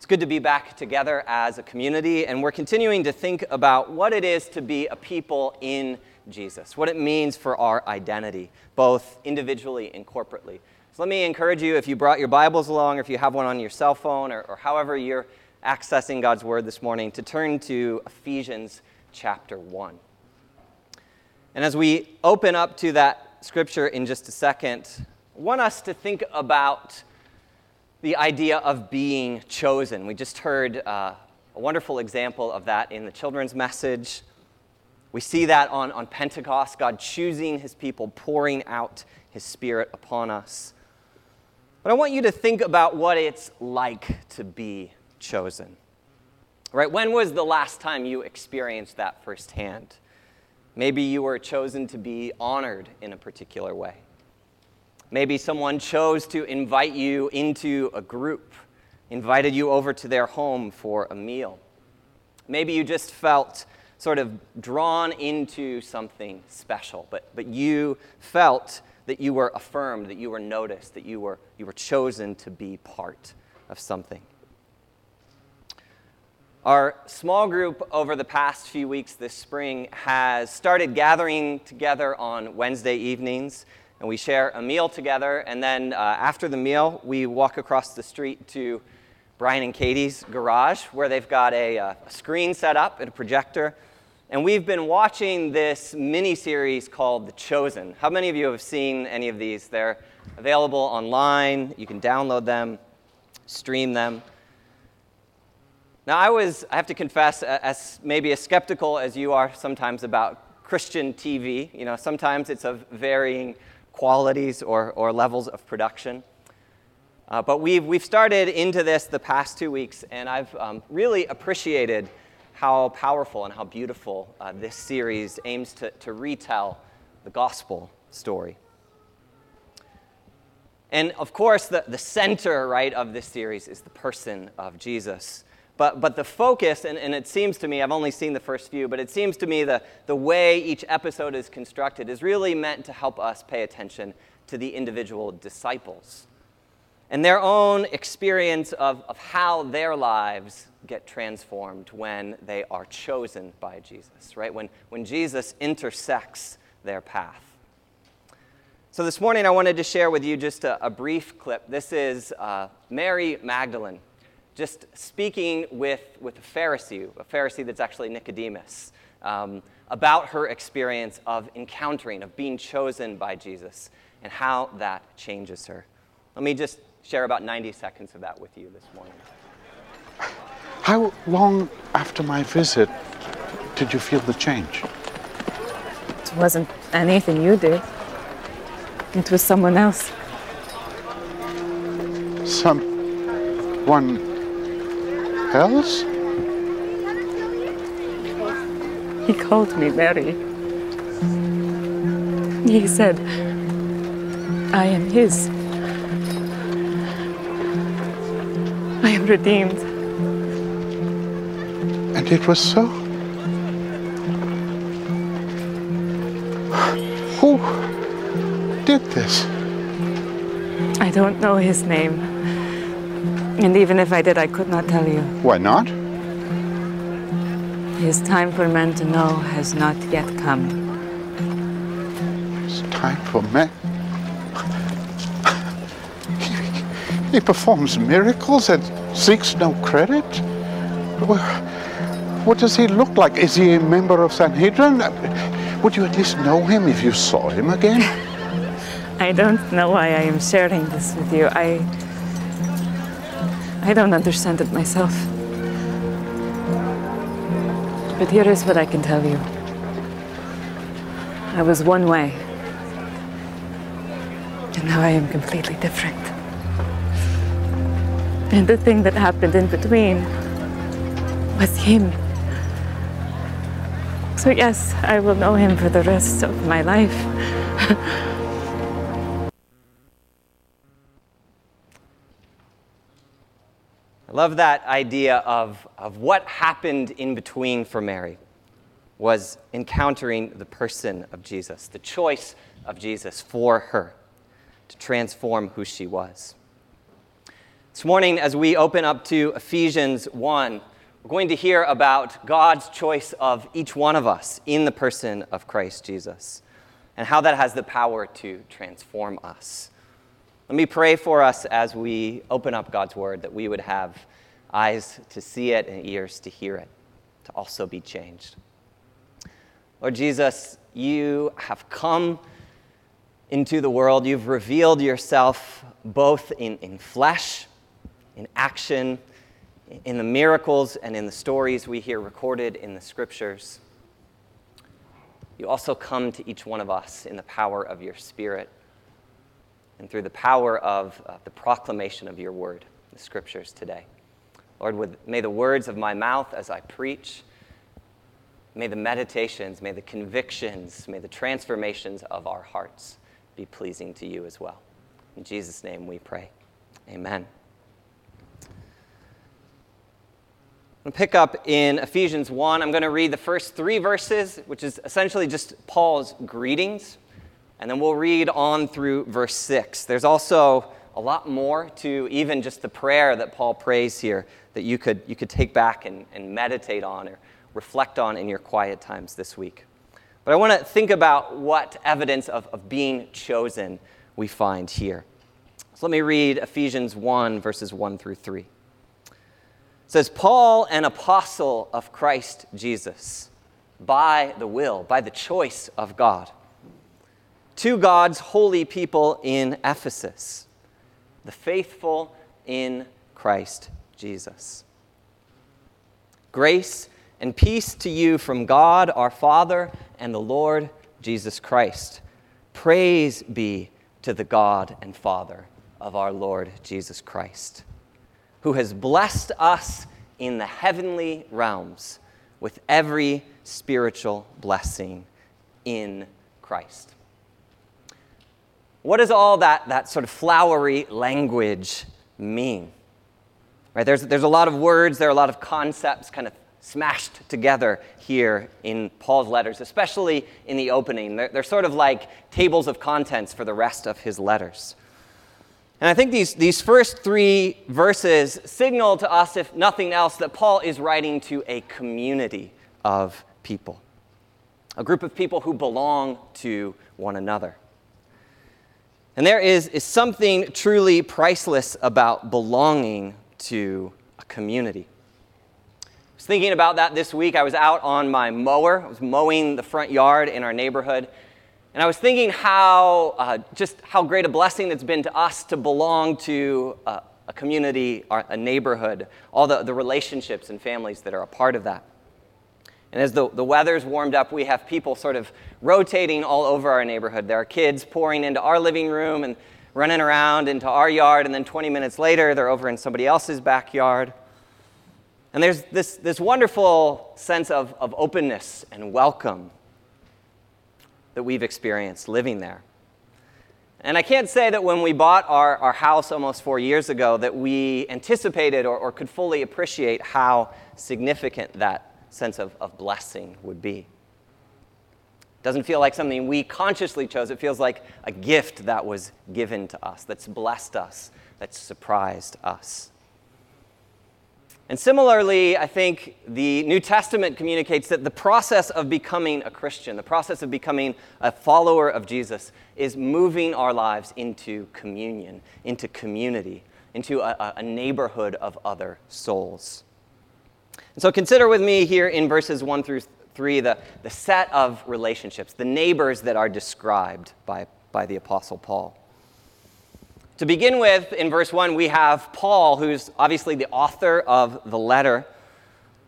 It's good to be back together as a community, and we're continuing to think about what it is to be a people in Jesus, what it means for our identity, both individually and corporately. So let me encourage you, if you brought your Bibles along, or if you have one on your cell phone, or, or however you're accessing God's Word this morning, to turn to Ephesians chapter 1. And as we open up to that scripture in just a second, I want us to think about the idea of being chosen. We just heard uh, a wonderful example of that in the children's message. We see that on, on Pentecost, God choosing his people, pouring out his spirit upon us. But I want you to think about what it's like to be chosen. Right? When was the last time you experienced that firsthand? Maybe you were chosen to be honored in a particular way. Maybe someone chose to invite you into a group, invited you over to their home for a meal. Maybe you just felt sort of drawn into something special, but, but you felt that you were affirmed, that you were noticed, that you were, you were chosen to be part of something. Our small group over the past few weeks this spring has started gathering together on Wednesday evenings and we share a meal together. And then uh, after the meal, we walk across the street to Brian and Katie's garage, where they've got a, uh, a screen set up and a projector. And we've been watching this mini series called The Chosen. How many of you have seen any of these? They're available online. You can download them, stream them. Now, I was, I have to confess, as maybe as skeptical as you are sometimes about Christian TV. You know, sometimes it's of varying qualities or, or levels of production. Uh, but we've, we've started into this the past two weeks, and I've um, really appreciated how powerful and how beautiful uh, this series aims to, to retell the gospel story. And of course, the, the center, right, of this series is the person of Jesus. But, but the focus, and, and it seems to me, I've only seen the first few, but it seems to me the, the way each episode is constructed is really meant to help us pay attention to the individual disciples and their own experience of, of how their lives get transformed when they are chosen by Jesus, right? When, when Jesus intersects their path. So this morning I wanted to share with you just a, a brief clip. This is uh, Mary Magdalene just speaking with, with a Pharisee, a Pharisee that's actually Nicodemus, um, about her experience of encountering, of being chosen by Jesus, and how that changes her. Let me just share about 90 seconds of that with you this morning. How long after my visit did you feel the change? It wasn't anything you did. It was someone else. Someone else? He called me Mary. He said, I am his. I am redeemed. And it was so? Who did this? I don't know his name. And even if I did, I could not tell you. Why not? His time for men to know has not yet come. It's time for men. He, he performs miracles and seeks no credit. What does he look like? Is he a member of Sanhedrin? Would you at least know him if you saw him again? I don't know why I am sharing this with you. I. I don't understand it myself. But here is what I can tell you I was one way, and now I am completely different. And the thing that happened in between was him. So, yes, I will know him for the rest of my life. love that idea of, of what happened in between for Mary was encountering the person of Jesus, the choice of Jesus for her to transform who she was. This morning, as we open up to Ephesians 1, we're going to hear about God's choice of each one of us in the person of Christ Jesus and how that has the power to transform us. Let me pray for us as we open up God's word that we would have eyes to see it and ears to hear it, to also be changed. Lord Jesus, you have come into the world. You've revealed yourself both in, in flesh, in action, in the miracles, and in the stories we hear recorded in the scriptures. You also come to each one of us in the power of your Spirit and through the power of uh, the proclamation of your word, the scriptures today. Lord, with, may the words of my mouth as I preach, may the meditations, may the convictions, may the transformations of our hearts be pleasing to you as well. In Jesus' name we pray. Amen. I'm going to pick up in Ephesians 1. I'm going to read the first three verses, which is essentially just Paul's greetings, and then we'll read on through verse 6. There's also a lot more to even just the prayer that Paul prays here that you could, you could take back and, and meditate on or reflect on in your quiet times this week. But I want to think about what evidence of, of being chosen we find here. So let me read Ephesians 1, verses 1 through 3. It says, Paul, an apostle of Christ Jesus, by the will, by the choice of God, to God's holy people in Ephesus, the faithful in Christ Jesus. Grace and peace to you from God our Father and the Lord Jesus Christ. Praise be to the God and Father of our Lord Jesus Christ, who has blessed us in the heavenly realms with every spiritual blessing in Christ. What does all that, that sort of flowery language mean? Right, there's, there's a lot of words, there are a lot of concepts kind of smashed together here in Paul's letters, especially in the opening. They're, they're, sort of like tables of contents for the rest of his letters. And I think these, these first three verses signal to us, if nothing else, that Paul is writing to a community of people, a group of people who belong to one another. And there is, is something truly priceless about belonging to a community I was thinking about that this week. I was out on my mower, I was mowing the front yard in our neighborhood. And I was thinking how, uh, just how great a blessing it's been to us to belong to uh, a community, a neighborhood, all the, the relationships and families that are a part of that. And as the, the weather's warmed up, we have people sort of rotating all over our neighborhood. There are kids pouring into our living room and running around into our yard, and then 20 minutes later, they're over in somebody else's backyard. And there's this, this wonderful sense of, of openness and welcome that we've experienced living there. And I can't say that when we bought our, our house almost four years ago that we anticipated or, or could fully appreciate how significant that sense of, of blessing would be. Doesn't feel like something we consciously chose. It feels like a gift that was given to us, that's blessed us, that's surprised us. And similarly, I think the New Testament communicates that the process of becoming a Christian, the process of becoming a follower of Jesus, is moving our lives into communion, into community, into a, a neighborhood of other souls. And so consider with me here in verses 1 through 3 the, the set of relationships, the neighbors that are described by, by the Apostle Paul. To begin with, in verse 1, we have Paul, who's obviously the author of the letter,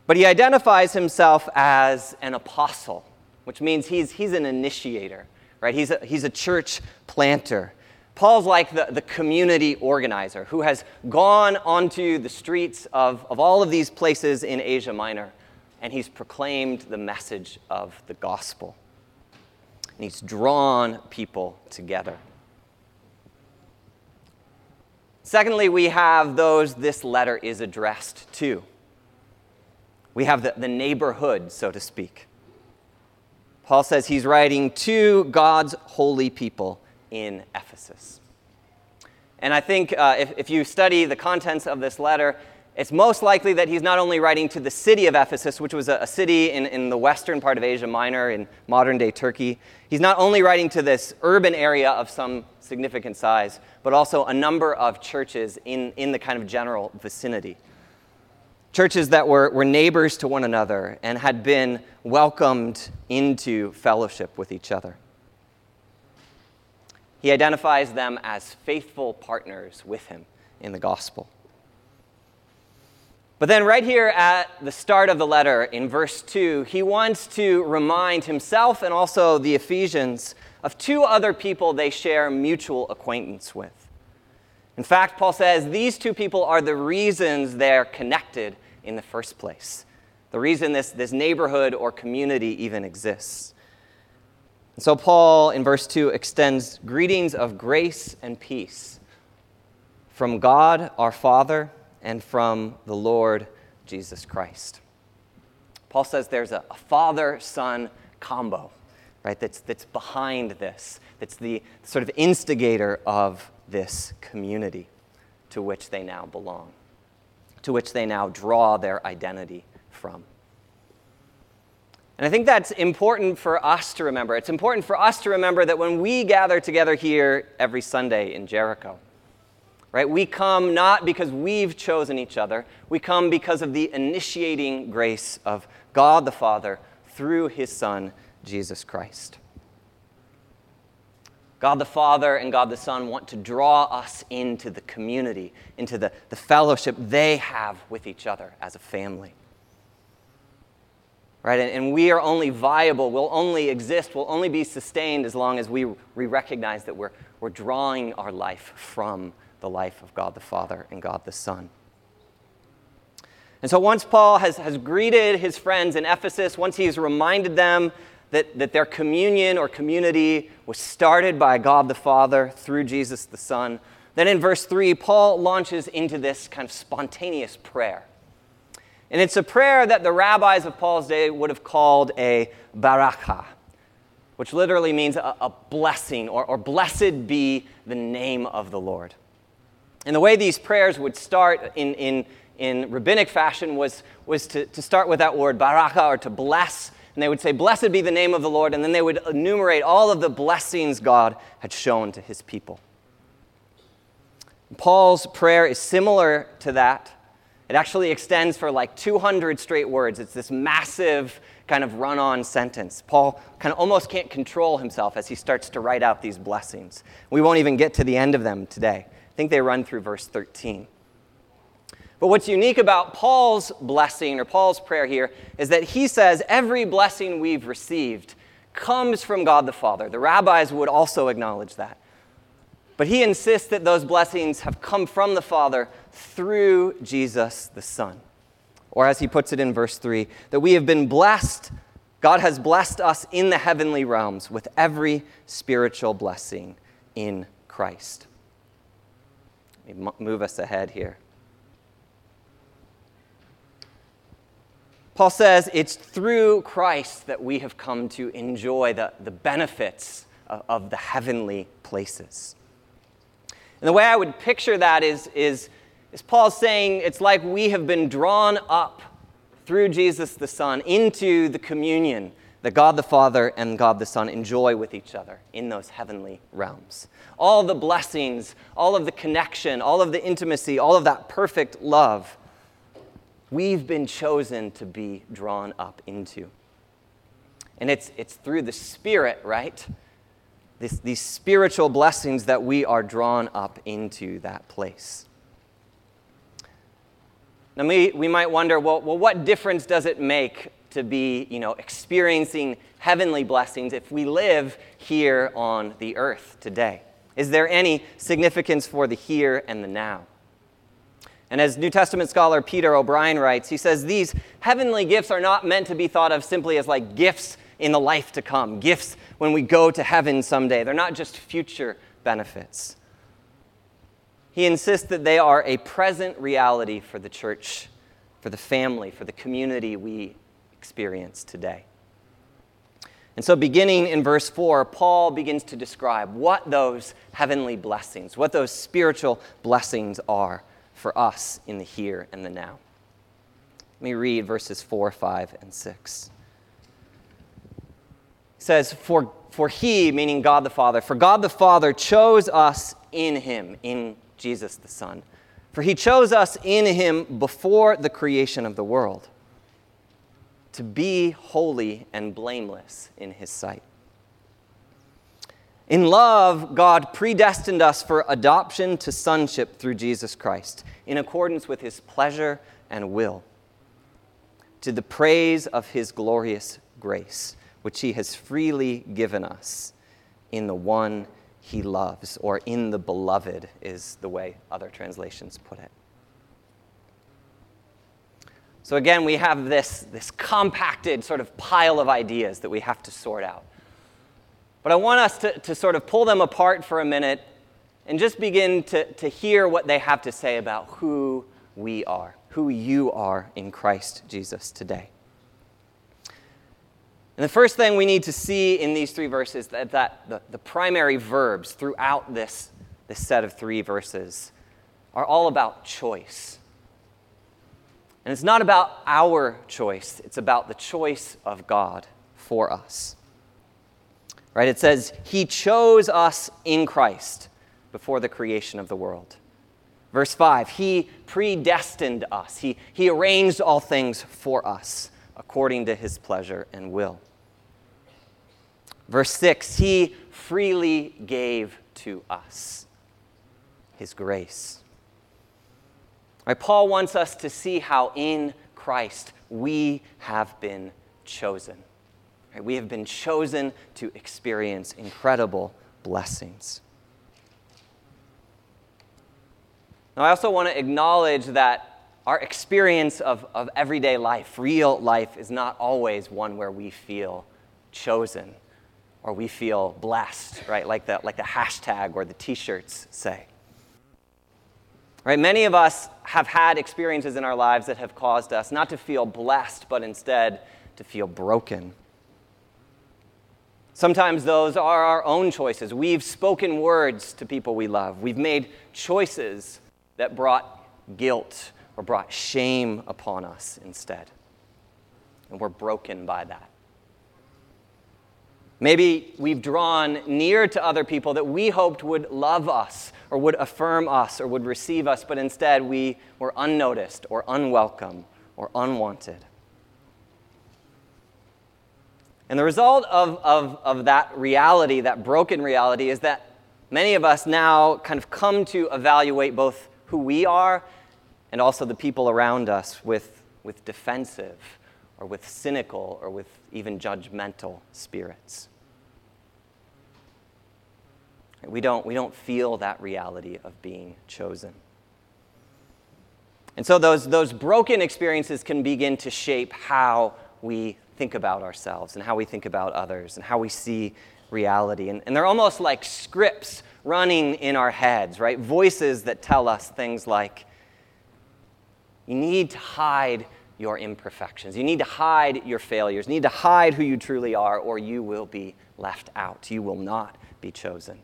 but he identifies himself as an apostle, which means he's, he's an initiator, right? He's a, he's a church planter. Paul's like the, the community organizer who has gone onto the streets of, of all of these places in Asia Minor and he's proclaimed the message of the gospel. And he's drawn people together. Secondly, we have those this letter is addressed to. We have the, the neighborhood, so to speak. Paul says he's writing to God's holy people in Ephesus. And I think uh, if, if you study the contents of this letter, it's most likely that he's not only writing to the city of Ephesus, which was a, a, city in, in the western part of Asia Minor in modern day Turkey. He's not only writing to this urban area of some significant size, but also a number of churches in, in the kind of general vicinity. Churches that were, were neighbors to one another and had been welcomed into fellowship with each other. He identifies them as faithful partners with him in the gospel. But then, right here at the start of the letter, in verse 2, he wants to remind himself and also the Ephesians of two other people they share mutual acquaintance with. In fact, Paul says these two people are the reasons they're connected in the first place, the reason this, this neighborhood or community even exists. And so, Paul in verse 2 extends greetings of grace and peace from God our Father and from the Lord Jesus Christ. Paul says there's a, a father son combo, right, that's, that's behind this, that's the sort of instigator of this community to which they now belong, to which they now draw their identity from. And I think that's important for us to remember. It's important for us to remember that when we gather together here every Sunday in Jericho, right, we come not because we've chosen each other, we come because of the initiating grace of God the Father through his Son, Jesus Christ. God the Father and God the Son want to draw us into the community, into the, the fellowship they have with each other as a family right? And, and, we are only viable, we'll only exist, we'll only be sustained as long as we, we recognize that we're, we're drawing our life from the life of God the Father and God the Son. And so once Paul has, has greeted his friends in Ephesus, once he's reminded them that, that their communion or community was started by God the Father through Jesus the Son, then in verse 3, Paul launches into this kind of spontaneous prayer. And it's a prayer that the rabbis of Paul's day would have called a barakah, which literally means a, a blessing or, or blessed be the name of the Lord. And the way these prayers would start in, in, in rabbinic fashion was, was to, to start with that word baraka, or to bless. And they would say, Blessed be the name of the Lord. And then they would enumerate all of the blessings God had shown to his people. Paul's prayer is similar to that. It actually extends for like 200 straight words. It's this massive kind of run on sentence. Paul kind of almost can't control himself as he starts to write out these blessings. We won't even get to the end of them today. I think they run through verse 13. But what's unique about Paul's blessing or Paul's prayer here is that he says every blessing we've received comes from God the Father. The rabbis would also acknowledge that. But he insists that those blessings have come from the Father through Jesus the Son. Or as he puts it in verse 3, that we have been blessed, God has blessed us in the heavenly realms with every spiritual blessing in Christ. Move us ahead here. Paul says it's through Christ that we have come to enjoy the, the benefits of, of the heavenly places. And the way I would picture that is, is, is Paul saying it's like we have been drawn up through Jesus the Son into the communion that God the Father and God the Son enjoy with each other in those heavenly realms. All the blessings, all of the connection, all of the intimacy, all of that perfect love, we've been chosen to be drawn up into. And it's, it's through the Spirit, right? this, these spiritual blessings that we are drawn up into that place. Now, we, we might wonder well, well, what difference does it make to be you know, experiencing heavenly blessings if we live here on the earth today? Is there any significance for the here and the now? And as New Testament scholar Peter O'Brien writes, he says these heavenly gifts are not meant to be thought of simply as like gifts in the life to come, gifts when we go to heaven someday. They're not just future benefits. He insists that they are a present reality for the church, for the family, for the community we experience today. And so, beginning in verse 4, Paul begins to describe what those heavenly blessings, what those spiritual blessings are for us in the here and the now. Let me read verses 4, 5, and 6. It says, for, for he, meaning God the Father, for God the Father chose us in him, in Jesus the Son. For he chose us in him before the creation of the world to be holy and blameless in his sight. In love, God predestined us for adoption to sonship through Jesus Christ, in accordance with his pleasure and will, to the praise of his glorious grace, which he has freely given us in the one he loves, or in the beloved, is the way other translations put it. So again, we have this, this compacted sort of pile of ideas that we have to sort out. But I want us to, to sort of pull them apart for a minute and just begin to, to hear what they have to say about who we are, who you are in Christ Jesus today. And the first thing we need to see in these three verses that, that the, the primary verbs throughout this, this set of three verses are all about choice. And it's not about our choice, it's about the choice of God for us. Right? It says, He chose us in Christ before the creation of the world. Verse 5, He predestined us, He, he arranged all things for us according to His pleasure and will. Verse 6, He freely gave to us His grace. Right, Paul wants us to see how in Christ we have been chosen. Right, we have been chosen to experience incredible blessings. Now, I also want to acknowledge that our experience of, of everyday life, real life, is not always one where we feel chosen or we feel blessed, right? Like the, like the hashtag or the t shirts say. Right? Many of us have had experiences in our lives that have caused us not to feel blessed, but instead to feel broken. Sometimes those are our own choices. We've spoken words to people we love. We've made choices that brought guilt or brought shame upon us instead. And we're broken by that. Maybe we've drawn near to other people that we hoped would love us or would affirm us or would receive us, but instead we were unnoticed or unwelcome or unwanted. And the result of, of, of that reality, that broken reality, is that many of us now kind of come to evaluate both who we are and also the people around us with, with defensive or with cynical or with even judgmental spirits. We don't, we don't feel that reality of being chosen. And so those, those broken experiences can begin to shape how we think about ourselves and how we think about others and how we see reality. And, and they're almost like scripts running in our heads, right? Voices that tell us things like, you need to hide your imperfections. You need to hide your failures. You need to hide who you truly are, or you will be left out. You will not be chosen.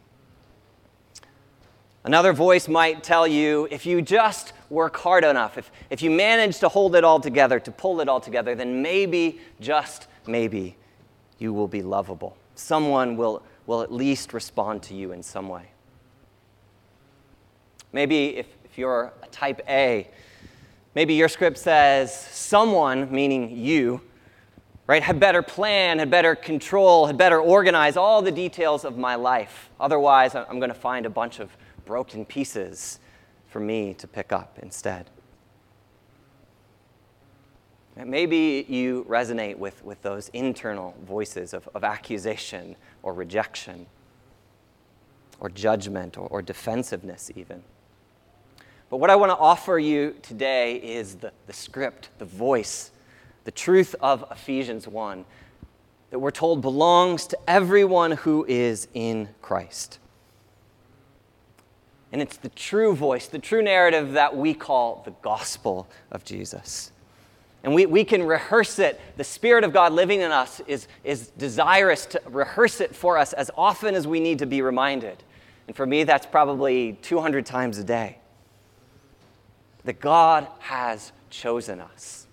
Another voice might tell you if you just work hard enough, if, if you manage to hold it all together, to pull it all together, then maybe, just maybe, you will be lovable. Someone will, will at least respond to you in some way. Maybe if, if you're a type A, maybe your script says someone, meaning you, right, had better plan, had better control, had better organize all the details of my life. Otherwise, I'm going to find a bunch of broken pieces for me to pick up instead. Maybe you resonate with, with those internal voices of, of accusation or rejection or judgment or, or defensiveness, even. But what I want to offer you today is the, the script, the voice, the truth of Ephesians 1 that we're told belongs to everyone who is in Christ. And it's the true voice, the true narrative that we call the gospel of Jesus. And we, we can rehearse it. The Spirit of God living in us is, is desirous to rehearse it for us as often as we need to be reminded. And for me, that's probably 200 times a day. That God has chosen us.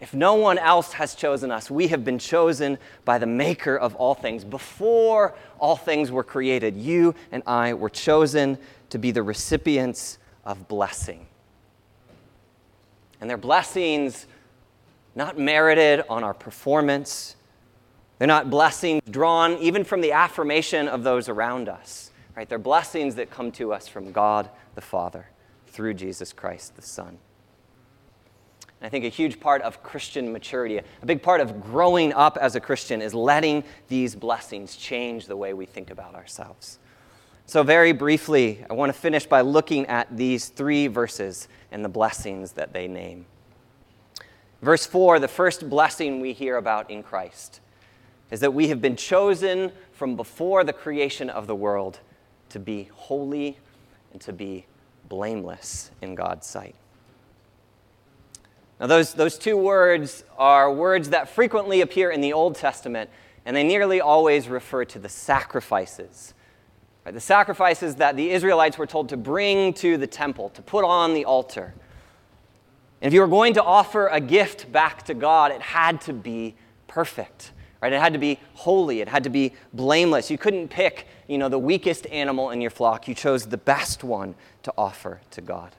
If no one else has chosen us, we have been chosen by the Maker of all things. Before all things were created, you and I were chosen to be the recipients of blessing. And they're blessings not merited on our performance. They're not blessings drawn even from the affirmation of those around us. Right? They're blessings that come to us from God the Father through Jesus Christ the Son. And I think a huge part of Christian maturity, a big part of growing up as a Christian, is letting these blessings change the way we think about ourselves. So, very briefly, I want to finish by looking at these three verses and the blessings that they name. Verse 4, the first blessing we hear about in Christ is that we have been chosen from before the creation of the world to be holy and to be blameless in God's sight. Now, those, those two words are words that frequently appear in the Old Testament, and they nearly always refer to the sacrifices Right? The sacrifices that the Israelites were told to bring to the temple, to put on the altar. And if you were going to offer a gift back to God, it had to be perfect. Right? It had to be holy. It had to be blameless. You couldn't pick, you know, the weakest animal in your flock. You chose the best one to offer to God.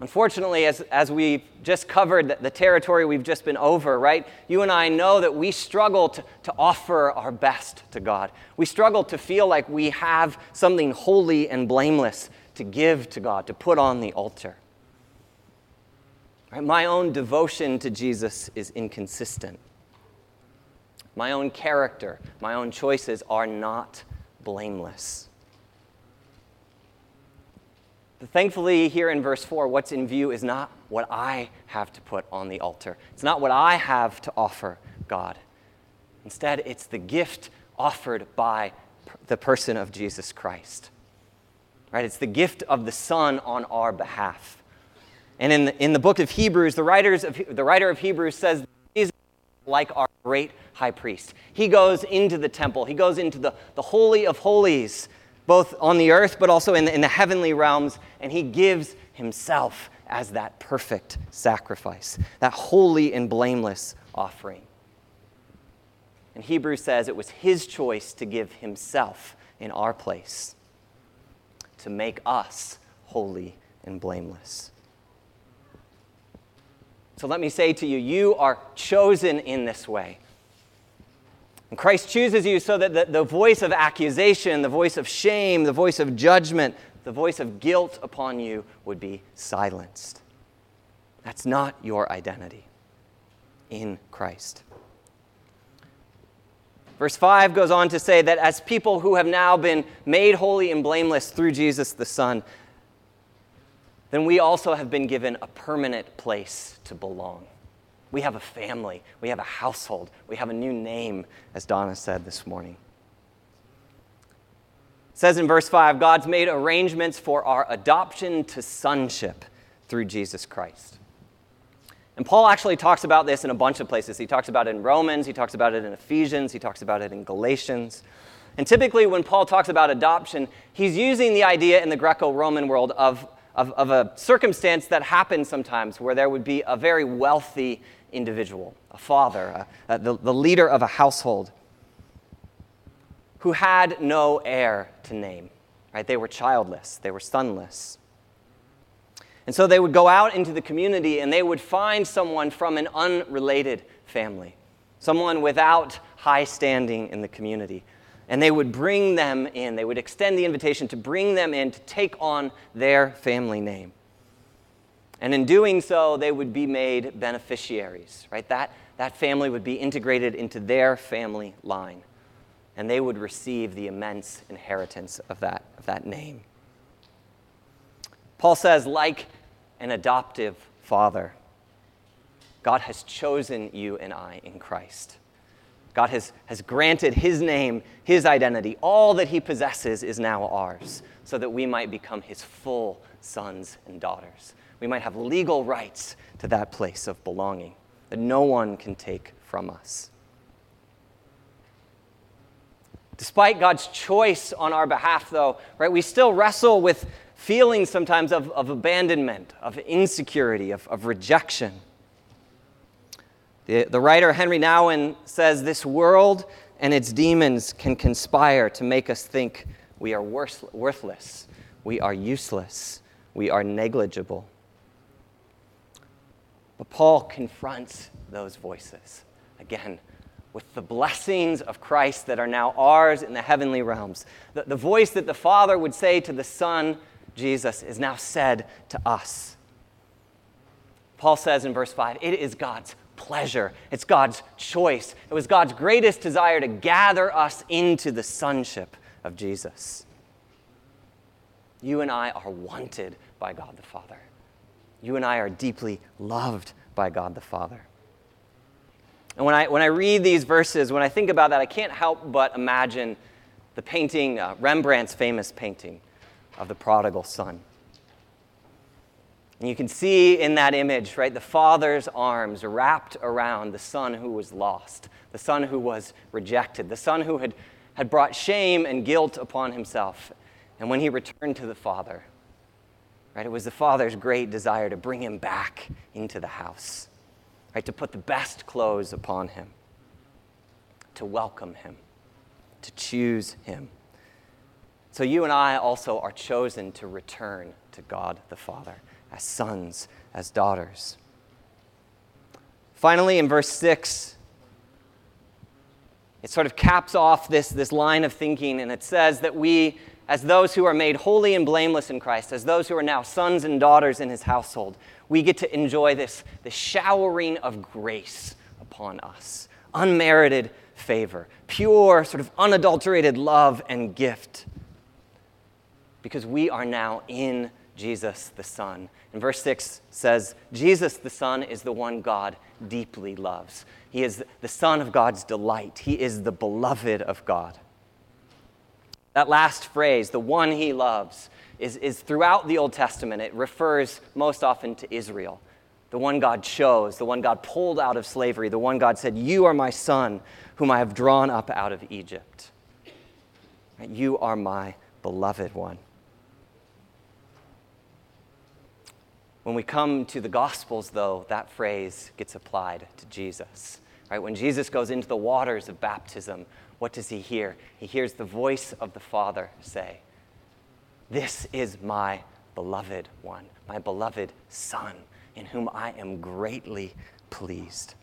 Unfortunately, as, as we've just covered the, territory we've just been over, right, you and I know that we struggle to, to offer our best to God. We struggle to feel like we have something holy and blameless to give to God, to put on the altar. Right? My own devotion to Jesus is inconsistent. My own character, my own choices are not blameless. Thankfully, here in verse 4, what's in view is not what I have to put on the altar. It's not what I have to offer God. Instead, it's the gift offered by the person of Jesus Christ. Right? It's the gift of the Son on our behalf. And in the, in the book of Hebrews, the, writers of, the writer of Hebrews says, Jesus like our great high priest. He goes into the temple, he goes into the, the Holy of Holies both on the earth but also in the, in the heavenly realms, and he gives himself as that perfect sacrifice, that holy and blameless offering. And Hebrews says it was his choice to give himself in our place, to make us holy and blameless. So let me say to you, you are chosen in this way. And Christ chooses you so that the, the voice of accusation, the voice of shame, the voice of judgment, the voice of guilt upon you would be silenced. That's not your identity in Christ. Verse 5 goes on to say that as people who have now been made holy and blameless through Jesus the Son, then we also have been given a permanent place to belong. We have a family. We have a household. We have a new name, as Donna said this morning. It says in verse 5 God's made arrangements for our adoption to sonship through Jesus Christ. And Paul actually talks about this in a bunch of places. He talks about it in Romans, he talks about it in Ephesians, he talks about it in Galatians. And typically, when Paul talks about adoption, he's using the idea in the Greco Roman world of, of, of, a circumstance that happens sometimes where there would be a very wealthy individual, a father, a, a, the, the leader of a household, who had no heir to name. Right? They were childless, they were sonless. And so they would go out into the community and they would find someone from an unrelated family, someone without high standing in the community. And they would bring them in. They would extend the invitation to bring them in to take on their family name. And in doing so, they would be made beneficiaries, right? That, that family would be integrated into their family line. And they would receive the immense inheritance of that, of that name. Paul says, like an adoptive father, God has chosen you and I in Christ God has, has granted his name, his identity. All that he possesses is now ours, so that we might become his full sons and daughters. We might have legal rights to that place of belonging that no one can take from us. Despite God's choice on our behalf, though, right, we still wrestle with feelings sometimes of, of abandonment, of insecurity, of, of rejection. The, the writer Henri Nouwen says this world and its demons can conspire to make us think we are worth, worthless, we are useless, we are negligible. But Paul confronts those voices again with the blessings of Christ that are now ours in the heavenly realms. The, the voice that the Father would say to the Son, Jesus, is now said to us. Paul says in verse 5 it is God's pleasure, it's God's choice. It was God's greatest desire to gather us into the sonship of Jesus. You and I are wanted by God the Father. You and I are deeply loved by God the Father. And when I, when I read these verses, when I think about that, I can't help but imagine the painting, uh, Rembrandt's famous painting of the prodigal son. And you can see in that image, right, the father's arms wrapped around the son who was lost, the son who was rejected, the son who had, had brought shame and guilt upon himself. And when he returned to the father, right, it was the father's great desire to bring him back into the house right? To put the best clothes upon him, to welcome him, to choose him. So you and I also are chosen to return to God the Father as sons, as daughters. Finally, in verse 6, it sort of caps off this, this line of thinking, and it says that we, as those who are made holy and blameless in Christ, as those who are now sons and daughters in his household, we get to enjoy this, this showering of grace upon us, unmerited favor, pure, sort of unadulterated love and gift. Because we are now in Jesus the Son. And verse 6 says, Jesus the Son is the one God deeply loves. He is the Son of God's delight. He is the beloved of God. That last phrase, the one he loves, is, is throughout the Old Testament. It refers most often to Israel, the one God chose, the one God pulled out of slavery, the one God said, You are my son, whom I have drawn up out of Egypt. You are my beloved one. When we come to the Gospels, though, that phrase gets applied to Jesus. Right? When Jesus goes into the waters of baptism, what does he hear? He hears the voice of the Father say, this is my beloved one, my beloved Son, in whom I am greatly pleased.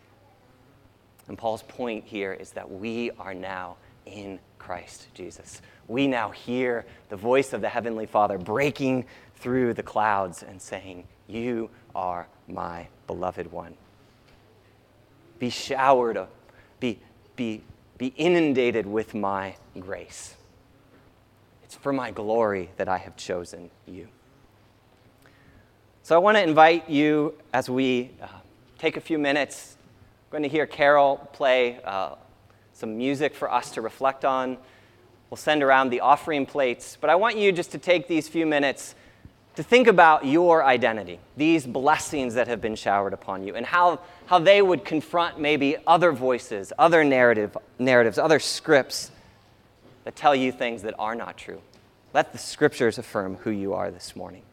And Paul's point here is that we are now in Christ Jesus. We now hear the voice of the Heavenly Father breaking through the clouds and saying, You are my beloved one. Be showered, be, be, be inundated with my grace. It's for my glory that I have chosen you. So I want to invite you as we uh, take a few minutes. We're going to hear Carol play uh, some music for us to reflect on. We'll send around the offering plates. But I want you just to take these few minutes to think about your identity, these blessings that have been showered upon you, and how, how they would confront maybe other voices, other narrative, narratives, other scripts that tell you things that are not true. Let the scriptures affirm who you are this morning.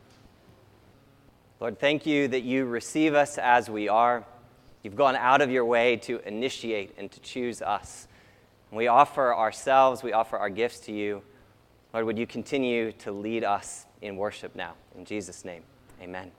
Lord, thank you that you receive us as we are. You've gone out of your way to initiate and to choose us. We offer ourselves, we offer our gifts to you. Lord, would you continue to lead us in worship now? In Jesus' name, amen.